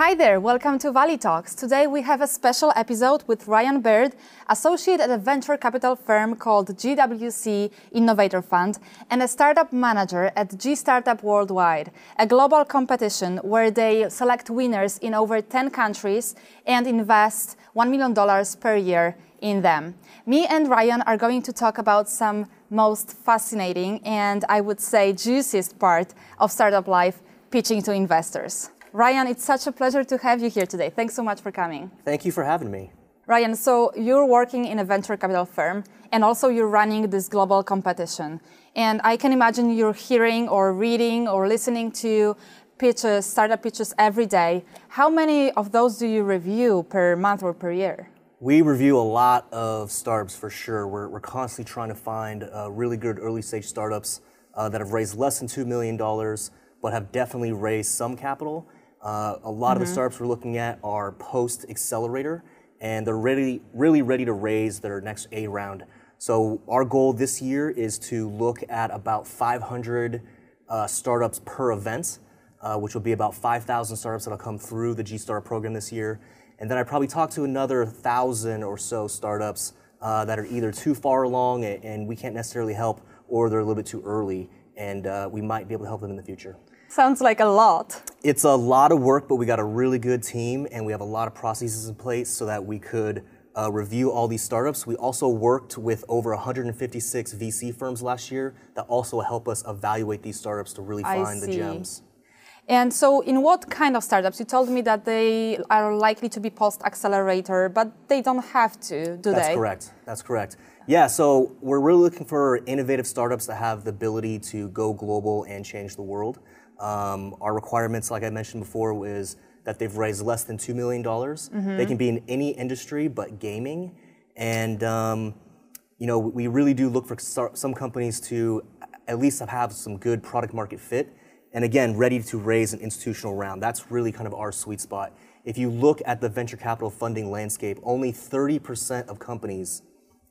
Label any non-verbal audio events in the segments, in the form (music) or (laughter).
Hi there, welcome to Valley Talks. Today we have a special episode with Ryan Baird, associate at a venture capital firm called GWC Innovator Fund, and a startup manager at G Startup Worldwide, a global competition where they select winners in over 10 countries and invest $1 million per year in them. Me and Ryan are going to talk about some most fascinating and I would say juiciest part of startup life pitching to investors. Ryan, it's such a pleasure to have you here today. Thanks so much for coming. Thank you for having me. Ryan, so you're working in a venture capital firm and also you're running this global competition. And I can imagine you're hearing or reading or listening to pitches, startup pitches every day. How many of those do you review per month or per year? We review a lot of startups for sure. We're, we're constantly trying to find uh, really good early stage startups uh, that have raised less than $2 million, but have definitely raised some capital uh, a lot mm-hmm. of the mm-hmm. startups we're looking at are post accelerator, and they're ready, really ready to raise their next A round. So our goal this year is to look at about 500 uh, startups per event, uh, which will be about 5,000 startups that'll come through the G Startup program this year. And then I probably talk to another thousand or so startups uh, that are either too far along and, and, we can't necessarily help, or they're a little bit too early, and uh, we might be able to help them in the future. Sounds like a lot. It's a lot of work, but we got a really good team and we have a lot of processes in place so that we could uh, review all these startups. We also worked with over 156 VC firms last year that also help us evaluate these startups to really find the gems. And so, in what kind of startups? You told me that they are likely to be post accelerator, but they don't have to, do That's they? That's correct. That's correct. Yeah, so we're really looking for innovative startups that have the ability to go global and change the world. Um, our requirements, like I mentioned before, is that they've raised less than $2 million. Mm-hmm. They can be in any industry but gaming. And, um, you know, we really do look for some companies to at least have some good product market fit. And again, ready to raise an institutional round. That's really kind of our sweet spot. If you look at the venture capital funding landscape, only 30% of companies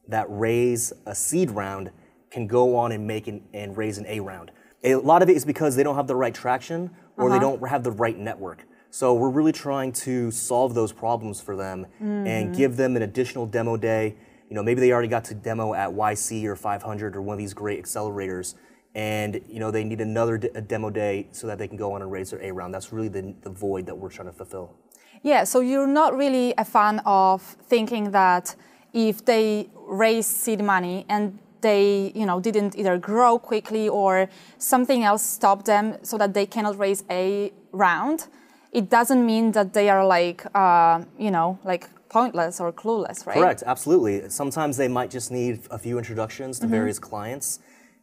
that raise a seed round can go on and make an, and raise an A round a lot of it is because they don't have the right traction or uh-huh. they don't have the right network. So we're really trying to solve those problems for them mm-hmm. and give them an additional demo day. You know, maybe they already got to demo at YC or 500 or one of these great accelerators, and you know they need another d- demo day so that they can go on and raise their A round. That's really the, the void that we're trying to fulfill. Yeah. So you're not really a fan of thinking that if they raise seed money and they you know didn't either grow quickly or something else stopped them so that they cannot raise a round it doesn't mean that they are like uh, you know like pointless or clueless right? Correct absolutely. Sometimes they might just need a few introductions to mm-hmm. various clients.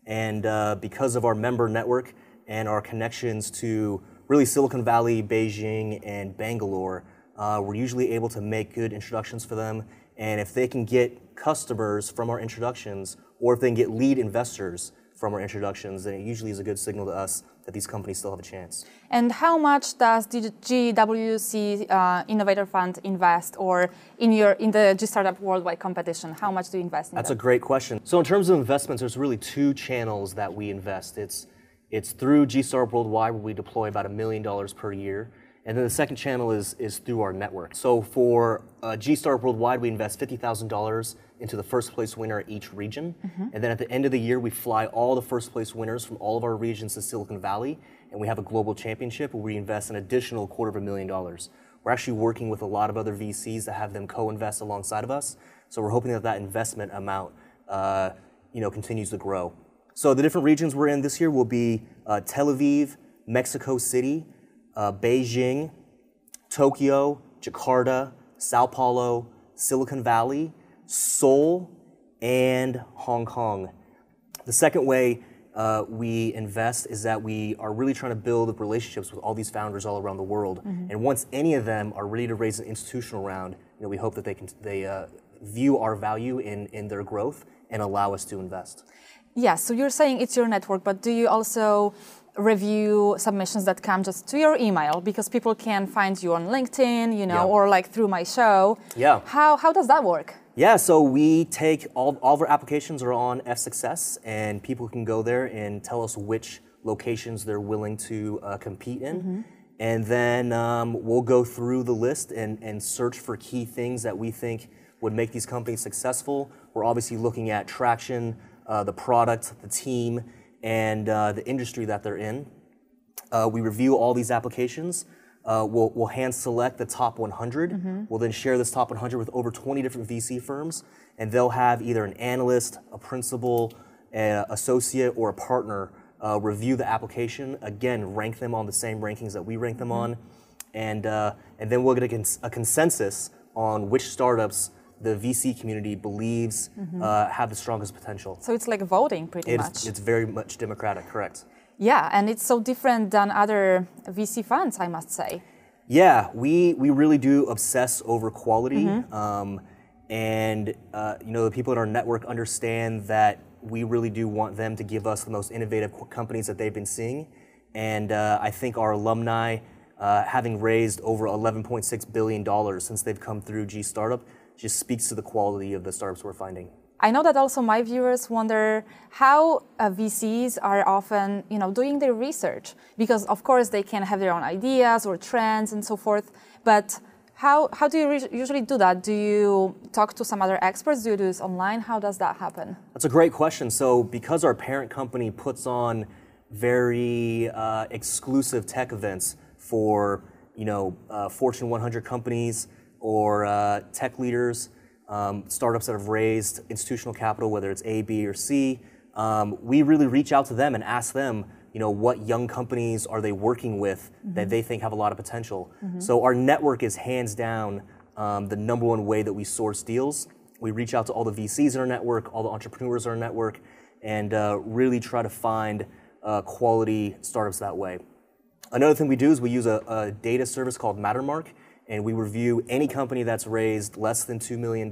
And uh, because of our member network and our connections to really silicon valley beijing and bangalore uh, we're usually able to make good introductions for them. And if they can get customers from our introductions or if they can get lead investors from our introductions, then it usually is a good signal to us that these companies still have a chance. And how much does the GWC uh, Innovator Fund invest, or in your in the G Startup Worldwide competition? How much do you invest in That's that? a great question. So in terms of investments, there's really two channels that we invest. It's it's through G Startup Worldwide, where we deploy about a million dollars per year. And then the second channel is, is through our network. So for uh, G Startup Worldwide, we invest $50,000 into the first place winner at each region. Mm-hmm. And then at the end of the year, we fly all the first place winners from all of our regions to Silicon Valley. And we have a global championship where we invest an additional quarter of a million dollars. We're actually working with a lot of other VCs to have them co-invest alongside of us. So we're hoping that that investment amount, uh, you know, continues to grow. So the different regions we're in this year will be uh, Tel Aviv, Mexico City, uh, Beijing, Tokyo, Jakarta, Sao Paulo, Silicon Valley, Seoul, and Hong Kong. The second way uh, we invest is that we are really trying to build relationships with all these founders all around the world. Mm-hmm. And once any of them are ready to raise an institutional round, you know, we hope that they can they uh, view our value in in their growth and allow us to invest. Yeah. So you're saying it's your network, but do you also review submissions that come just to your email because people can find you on LinkedIn, you know, yeah. or like through my show. Yeah. How how does that work? Yeah, so we take all, all of our applications are on F6S, and people can go there and tell us which locations they're willing to uh, compete in. Mm-hmm. And then um, we'll go through the list and, and search for key things that we think would make these companies successful. We're obviously looking at traction, uh, the product, the team, and uh, the industry that they're in. Uh, we review all these applications. Uh, we'll, we'll hand select the top 100. We'll then share this top 100 with over 20 different VC firms, and they'll have either an analyst, a principal, an associate, or a partner uh, review the application. Again, rank them on the same rankings that we rank them on, and uh, and then we'll get a, cons- a consensus on which startups the VC community believes uh, have the strongest potential. So it's like voting pretty It's, much. it's very much democratic, correct? yeah, and it's so different than other VC funds, I must say. Yeah, we, we really do obsess over quality. Um, and uh, you know, the people in our network understand that we really do want them to give us the most innovative companies that they've been seeing. And uh, I think our alumni, uh, having raised over $11.6 billion since they've come through G Startup, just speaks to the quality of the startups we're finding. I know that also my viewers wonder how uh, VCs are often, you know, doing their research because of course they can have their own ideas or trends and so forth. But how how do you re- usually do that? Do you talk to some other experts? Do you do this online? How does that happen? That's a great question. So, because our parent company puts on very uh, exclusive tech events for you know uh, Fortune 100 companies or uh, tech leaders, um, startups that have raised institutional capital, whether it's A, B, or C, um, we really reach out to them and ask them, you know, what young companies are they working with that they think have a lot of potential. So our network is hands down um, the number one way that we source deals. We reach out to all the VCs in our network, all the entrepreneurs in our network, and uh, really try to find uh, quality startups that way. Another thing we do is we use a, a data service called Mattermark, and we review any company that's raised less than $2 million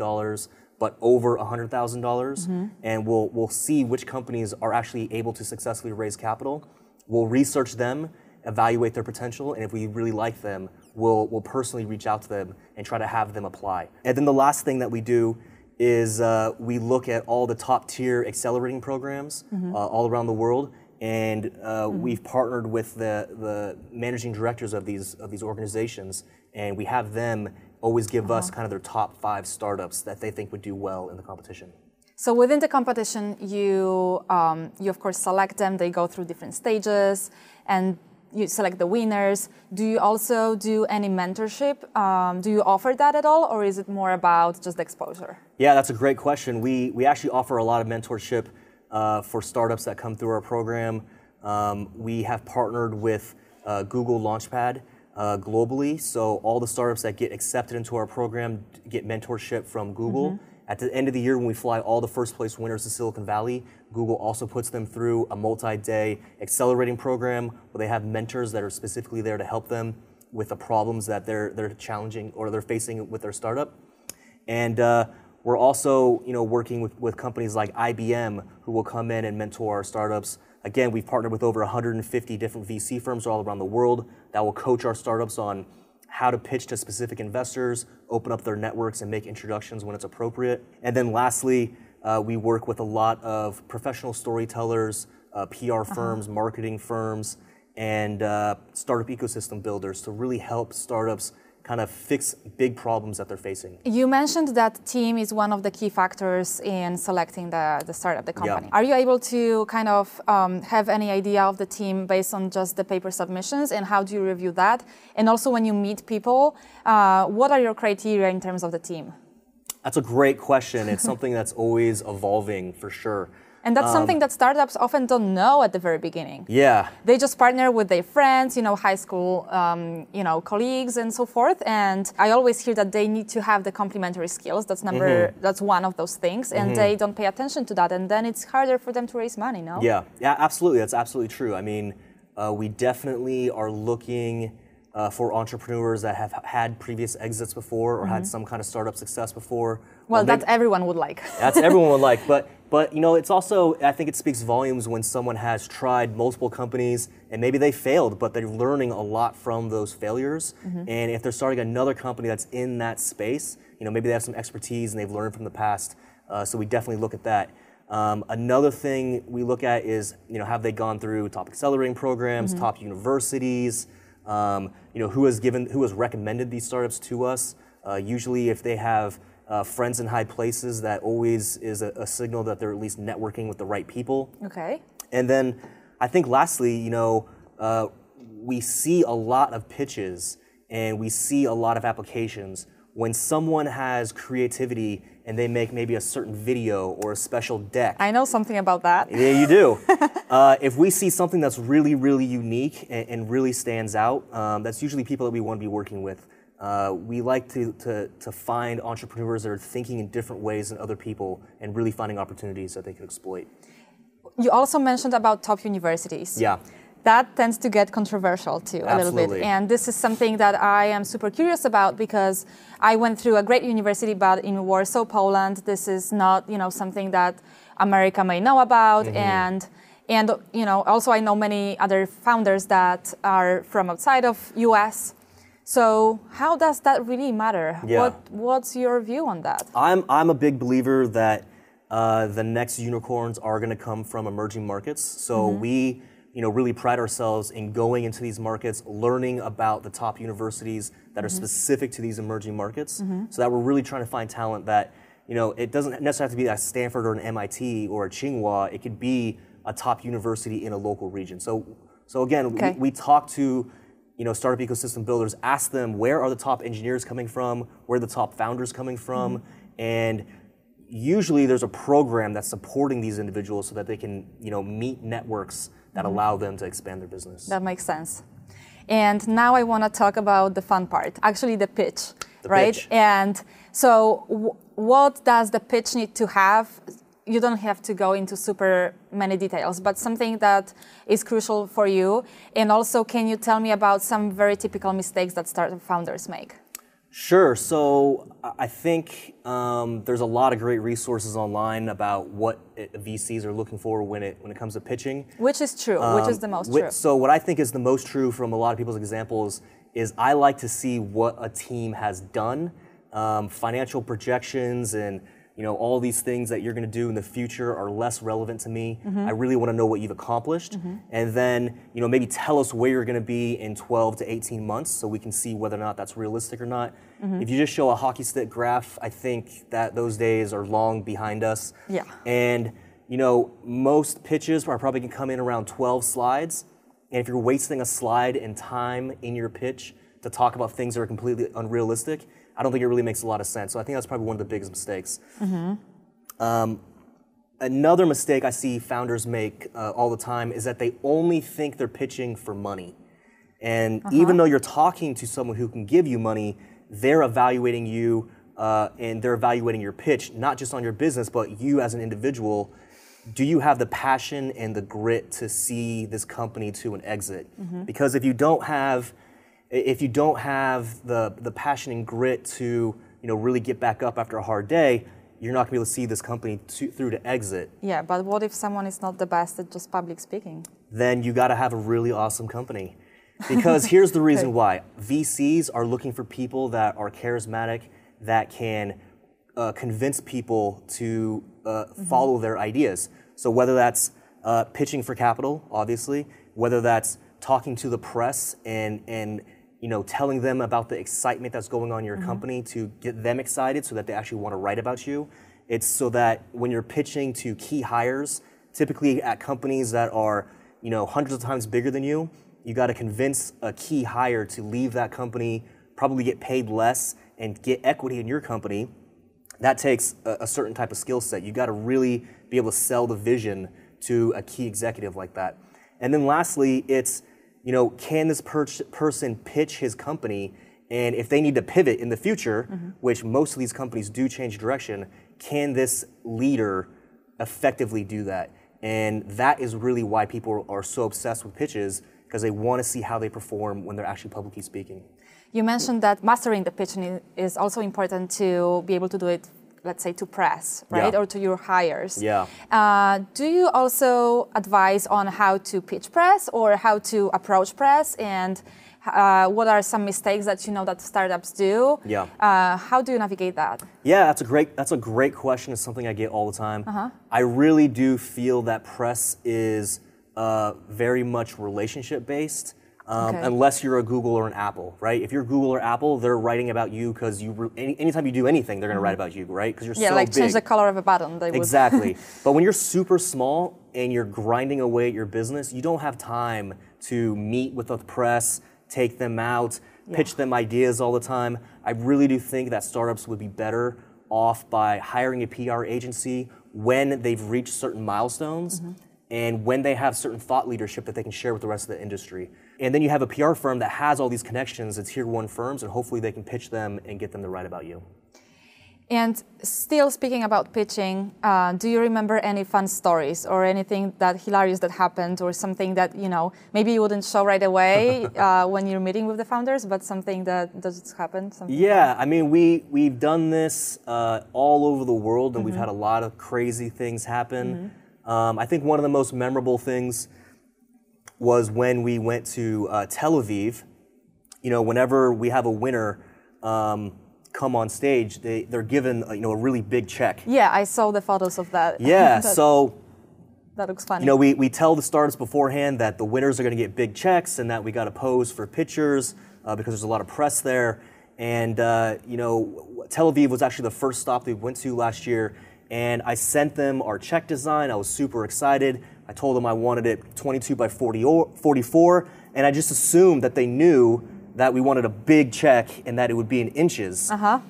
but over $100,000, dollars and we'll, we'll see which companies are actually able to successfully raise capital. We'll research them, evaluate their potential, and if we really like them, we'll, we'll personally reach out to them and try to have them apply. And then the last thing that we do is uh, we look at all the top tier accelerating programs uh, all around the world, and uh, we've partnered with the, the managing directors of these of these organizations, and we have them always give us kind of their top five startups that they think would do well in the competition. So within the competition, you um, you of course select them. They go through different stages, and you select the winners. Do you also do any mentorship? Um, do you offer that at all, or is it more about just exposure? Yeah, that's a great question. We, we actually offer a lot of mentorship uh, for startups that come through our program. Um, we have partnered with uh, Google Launchpad uh, globally, so all the startups that get accepted into our program get mentorship from Google. At the end of the year, when we fly all the first place winners to Silicon Valley, Google also puts them through a multi day accelerating program where they have mentors that are specifically there to help them with the problems that they're, they're challenging or they're facing with their startup. And uh, we're also, you know, working with, with companies like IBM who will come in and mentor our startups. Again, we've partnered with over 150 different VC firms all around the world that will coach our startups on how to pitch to specific investors, open up their networks, and make introductions when it's appropriate. And then lastly, uh, we work with a lot of professional storytellers, uh, PR firms, marketing firms, and uh, startup ecosystem builders to really help startups kind of fix big problems that they're facing. You mentioned that team is one of the key factors in selecting the, the startup, the company. Yeah. Are you able to kind of um, have any idea of the team based on just the paper submissions and how do you review that? And also, when you meet people, uh, what are your criteria in terms of the team? That's a great question. It's (laughs) something that's always evolving for sure. And that's something that startups often don't know at the very beginning. Yeah, They just partner with their friends, you know, high school, um, you know, colleagues and so forth. And I always hear that they need to have the complementary skills. That's number. That's one of those things, and they don't pay attention to that, and then it's harder for them to raise money. No. Yeah, yeah, absolutely. That's absolutely true. I mean, uh, we definitely are looking uh, for entrepreneurs that have had previous exits before or had some kind of startup success before. Well, maybe- that everyone would like. that's everyone would like, (laughs) but but you know, it's also I think it speaks volumes when someone has tried multiple companies and maybe they failed, but they're learning a lot from those failures. And if they're starting another company that's in that space, you know, maybe they have some expertise and they've learned from the past. Uh, so we definitely look at that. Um, another thing we look at is, you know, have they gone through top accelerating programs, top universities? um, you know, who has given, who has recommended these startups to us. Uh, usually, if they have uh, friends in high places, that always is a, a signal that they're at least networking with the right people. Okay. And then I think lastly, you know, uh, we see a lot of pitches and we see a lot of applications when someone has creativity and they make maybe a certain video or a special deck. I know something about that. Yeah, you do. (laughs) uh, if we see something that's really, really unique and, and really stands out, um, that's usually people that we want to be working with. Uh, we like to, to, to find entrepreneurs that are thinking in different ways than other people and really finding opportunities that they can exploit. You also mentioned about top universities. Yeah. That tends to get controversial too, a little bit. Absolutely. And this is something that I am super curious about because I went through a great university, but in Warsaw, Poland, this is not, you know, something that America may know about. Mm-hmm. And and you know, also I know many other founders that are from outside of US. So how does that really matter? Yeah. What what's your view on that? I'm, I'm a big believer that uh, the next unicorns are going to come from emerging markets. So mm-hmm. we, you know, really pride ourselves in going into these markets, learning about the top universities that are mm-hmm. specific to these emerging markets, mm-hmm. so that we're really trying to find talent that, you know, it doesn't necessarily have to be a Stanford or an MIT or a Tsinghua. It could be a top university in a local region. So, so again, Okay. we, we talk to you know, startup ecosystem builders, ask them where are the top engineers coming from, where are the top founders coming from, mm-hmm. and usually there's a program that's supporting these individuals so that they can, you know, meet networks that mm-hmm. allow them to expand their business. That makes sense. And now I want to talk about the fun part, actually the pitch, The right? pitch. And so, w- what does the pitch need to have? You don't have to go into super many details, but something that is crucial for you. And also, can you tell me about some very typical mistakes that startup founders make? Sure. So I- think um, there's a lot of great resources online about what VCs are looking for when it when it comes to pitching. Which is true, which is the most Wh- true. So what I think is the most true from a lot of people's examples is I like to see what a team has done, um, financial projections, and you know all these things that you're going to do in the future are less relevant to me. Mm-hmm. I really want to know what you've accomplished, and then you know maybe tell us where you're going to be in 12 to 18 months, so we can see whether or not that's realistic or not. Mm-hmm. If you just show a hockey stick graph, I think that those days are long behind us. Yeah. And you know, most pitches are probably gonna come in around 12 slides. And if you're wasting a slide and time in your pitch to talk about things that are completely unrealistic, I don't think it really makes a lot of sense. So I think that's probably one of the biggest mistakes. Um, another mistake I see founders make uh, all the time is that they only think they're pitching for money. And even though you're talking to someone who can give you money, they're evaluating you uh, and they're evaluating your pitch, not just on your business, but you as an individual. Do you have the passion and the grit to see this company to an exit? Because if you don't have, if you don't have the, the passion and grit to you know really get back up after a hard day, you're not going to be able to see this company to, through to exit. Yeah, but what if someone is not the best at just public speaking? then you got to have a really awesome company. Because here's the (laughs) reason why VCs are looking for people that are charismatic, that can uh, convince people to uh, follow their ideas. So, whether that's uh, pitching for capital, obviously, whether that's talking to the press and, and you know, telling them about the excitement that's going on in your mm-hmm. company to get them excited so that they actually want to write about you. It's so that when you're pitching to key hires, typically at companies that are you know hundreds of times bigger than you, you got to convince a key hire to leave that company, probably get paid less, and get equity in your company. That takes a, a certain type of skill set. You got to really be able to sell the vision to a key executive like that. And then lastly, it's you know, can this per- person pitch his company? And if they need to pivot in the future, mm-hmm. which most of these companies do change direction, can this leader effectively do that? And that is really why people are so obsessed with pitches because they want to see how they perform when they're actually publicly speaking. You mentioned that mastering the pitch is also important to be able to do it, let's say, to press, right, Yeah. or to your hires. Yeah. Uh, do you also advise on how to pitch press or how to approach press, and uh, what are some mistakes that you know that startups do? Yeah. Uh, how do you navigate that? Yeah, that's a great that's a great question. It's something I get all the time. I really do feel that press is uh, very much relationship based. Um, Okay. Unless you're a Google or an Apple, right? If you're Google or Apple, they're writing about you because you. Any, anytime you do anything, they're going to write about you, right? Because you're Mm-hmm. Yeah, so like big. change the color of a button. They would. Exactly. (laughs) but when you're super small and you're grinding away at your business, you don't have time to meet with the press, take them out, pitch them ideas all the time. I really do think that startups would be better off by hiring a PR agency when they've reached certain milestones and when they have certain thought leadership that they can share with the rest of the industry. And then you have a PR firm that has all these connections, it's tier one firms, and hopefully they can pitch them and get them to write about you. And still speaking about pitching, uh, do you remember any fun stories or anything that hilarious that happened, or something that you know maybe you wouldn't show right away (laughs) uh, when you're meeting with the founders, but something that does happen? Something Yeah, I mean, we we've done this uh, all over the world, and we've had a lot of crazy things happen. Um, I think one of the most memorable things was when we went to uh, Tel Aviv. You know, whenever we have a winner um, come on stage, they they're given uh, you know a really big check. Yeah, I saw the photos of that. Yeah, (laughs) that, so that looks funny. you know, we, we tell the startups beforehand that the winners are going to get big checks and that we got to pose for pictures uh, because there's a lot of press there. And, uh, you know, Tel Aviv was actually the first stop we went to last year. And I sent them our check design. I was super excited. I told them I wanted it 22 by 40 or, 44. And I just assumed that they knew that we wanted a big check and that it would be in inches. Uh huh.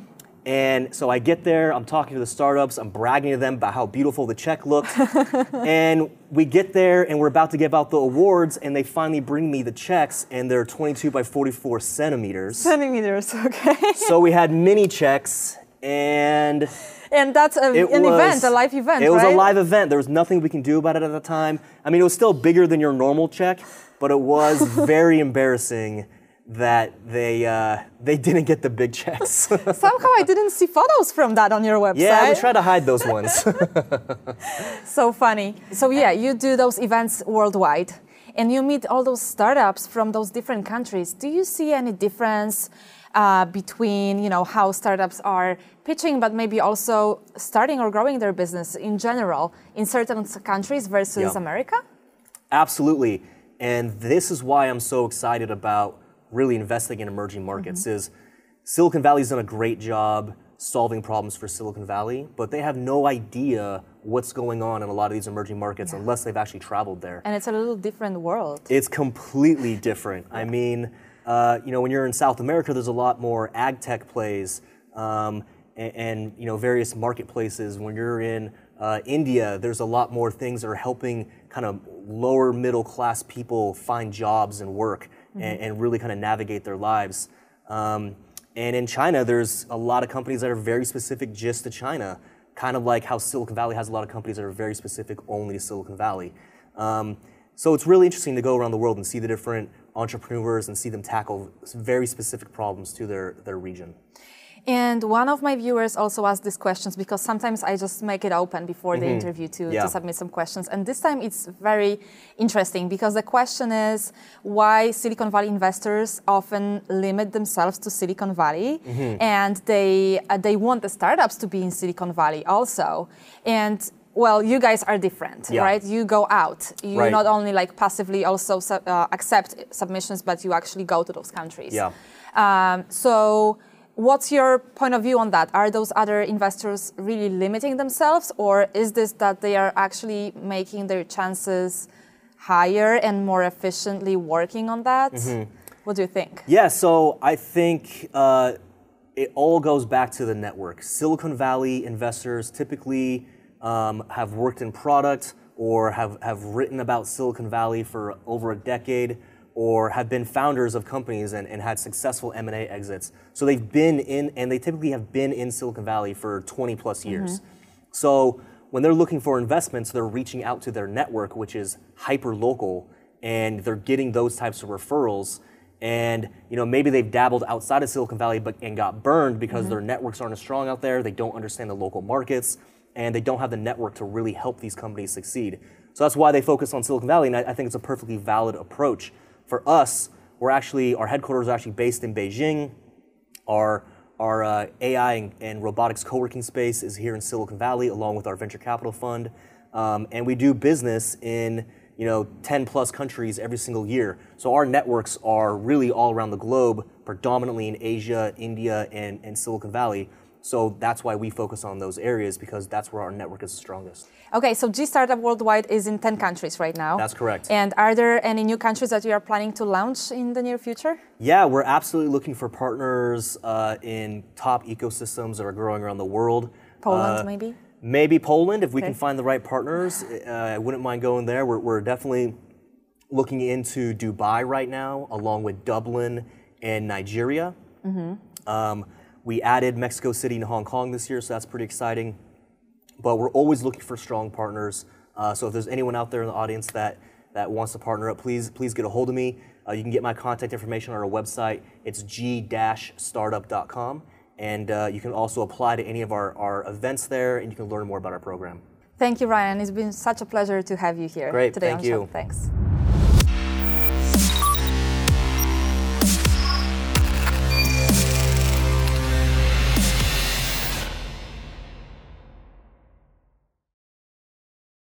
And so I get there, I'm talking to the startups, I'm bragging to them about how beautiful the check looked. (laughs) and we get there and we're about to give out the awards, and they finally bring me the checks, and they're 22 by 44 centimeters. Centimeters, (laughs) okay. so we had mini checks, and and that's a, an was event, a live event, It was right? a live event. There was nothing we can do about it at the time. I mean, it was still bigger than your normal check, but it was (laughs) very embarrassing that they uh, they didn't get the big checks. (laughs) Somehow I didn't see photos from that on your website. yeah, we try to hide those ones. (laughs) So funny. So yeah, you do those events worldwide, and you meet all those startups from those different countries. Do you see any difference uh, between you know how startups are pitching, but maybe also starting or growing their business in general in certain countries versus Yeah. America? Absolutely. And this is why I'm so excited about really investing in emerging markets is Silicon Valley's done a great job solving problems for Silicon Valley, but they have no idea what's going on in a lot of these emerging markets unless they've actually traveled there. And it's a little different world. It's completely different. I mean, uh, you know, when you're in South America, there's a lot more ag tech plays um, and, and, you know various marketplaces. When you're in uh, India, there's a lot more things that are helping kind of lower middle class people find jobs and work and, and really kind of navigate their lives. Um, and in China, there's a lot of companies that are very specific just to China, kind of like how Silicon Valley has a lot of companies that are very specific only to Silicon Valley. Um, so it's really interesting to go around the world and see the different entrepreneurs and see them tackle very specific problems to their, their region. And one of my viewers also asked these questions because sometimes I just make it open before the interview to, Yeah. to submit some questions. And this time it's very interesting because the question is why Silicon Valley investors often limit themselves to Silicon Valley and they, uh, they want the startups to be in Silicon Valley also. And well, you guys are different, Yeah. right? You go out. You Right. not only like passively also uh, accept submissions, but you actually go to those countries. Yeah. Um, so, what's your point of view on that? Are those other investors really limiting themselves, or is this that they are actually making their chances higher and more efficiently working on that? What do you think? Yeah, so I think uh, it all goes back to the network. Silicon Valley investors typically um, have worked in product or have, have written about Silicon Valley for over a decade or have been founders of companies and, and had successful M&A exits. So they've been in, and they typically have been in Silicon Valley for 20 plus years. So when they're looking for investments, they're reaching out to their network, which is hyper local, and they're getting those types of referrals. And you know maybe they've dabbled outside of Silicon Valley, but and got burned because their networks aren't as strong out there. They don't understand the local markets, and they don't have the network to really help these companies succeed. So that's why they focus on Silicon Valley, and I, I think it's a perfectly valid approach. For us, we're actually our headquarters are actually based in Beijing. Our our uh, AI and, and robotics co-working space is here in Silicon Valley, along with our venture capital fund, um, and we do business in you know 10 plus countries every single year. So our networks are really all around the globe, predominantly in Asia, India, and, and Silicon Valley. So that's why we focus on those areas because that's where our network is the strongest. Okay, so G Startup Worldwide is in 10 countries right now. That's correct. And are there any new countries that you are planning to launch in the near future? Yeah, we're absolutely looking for partners uh, in top ecosystems that are growing around the world. Poland, Uh, maybe? Maybe Poland, if we Okay. can find the right partners. Uh, I wouldn't mind going there. We're, we're definitely looking into Dubai right now, along with Dublin and Nigeria. Um, we added Mexico City and Hong Kong this year, so that's pretty exciting. But we're always looking for strong partners. Uh, so if there's anyone out there in the audience that, that wants to partner up, please please get a hold of me. Uh, you can get my contact information on our website. It's g-startup.com. And uh, you can also apply to any of our, our events there, and you can learn more about our program. Thank you, Ryan. It's been such a pleasure to have you here Great, today thank on the show. you. Thanks.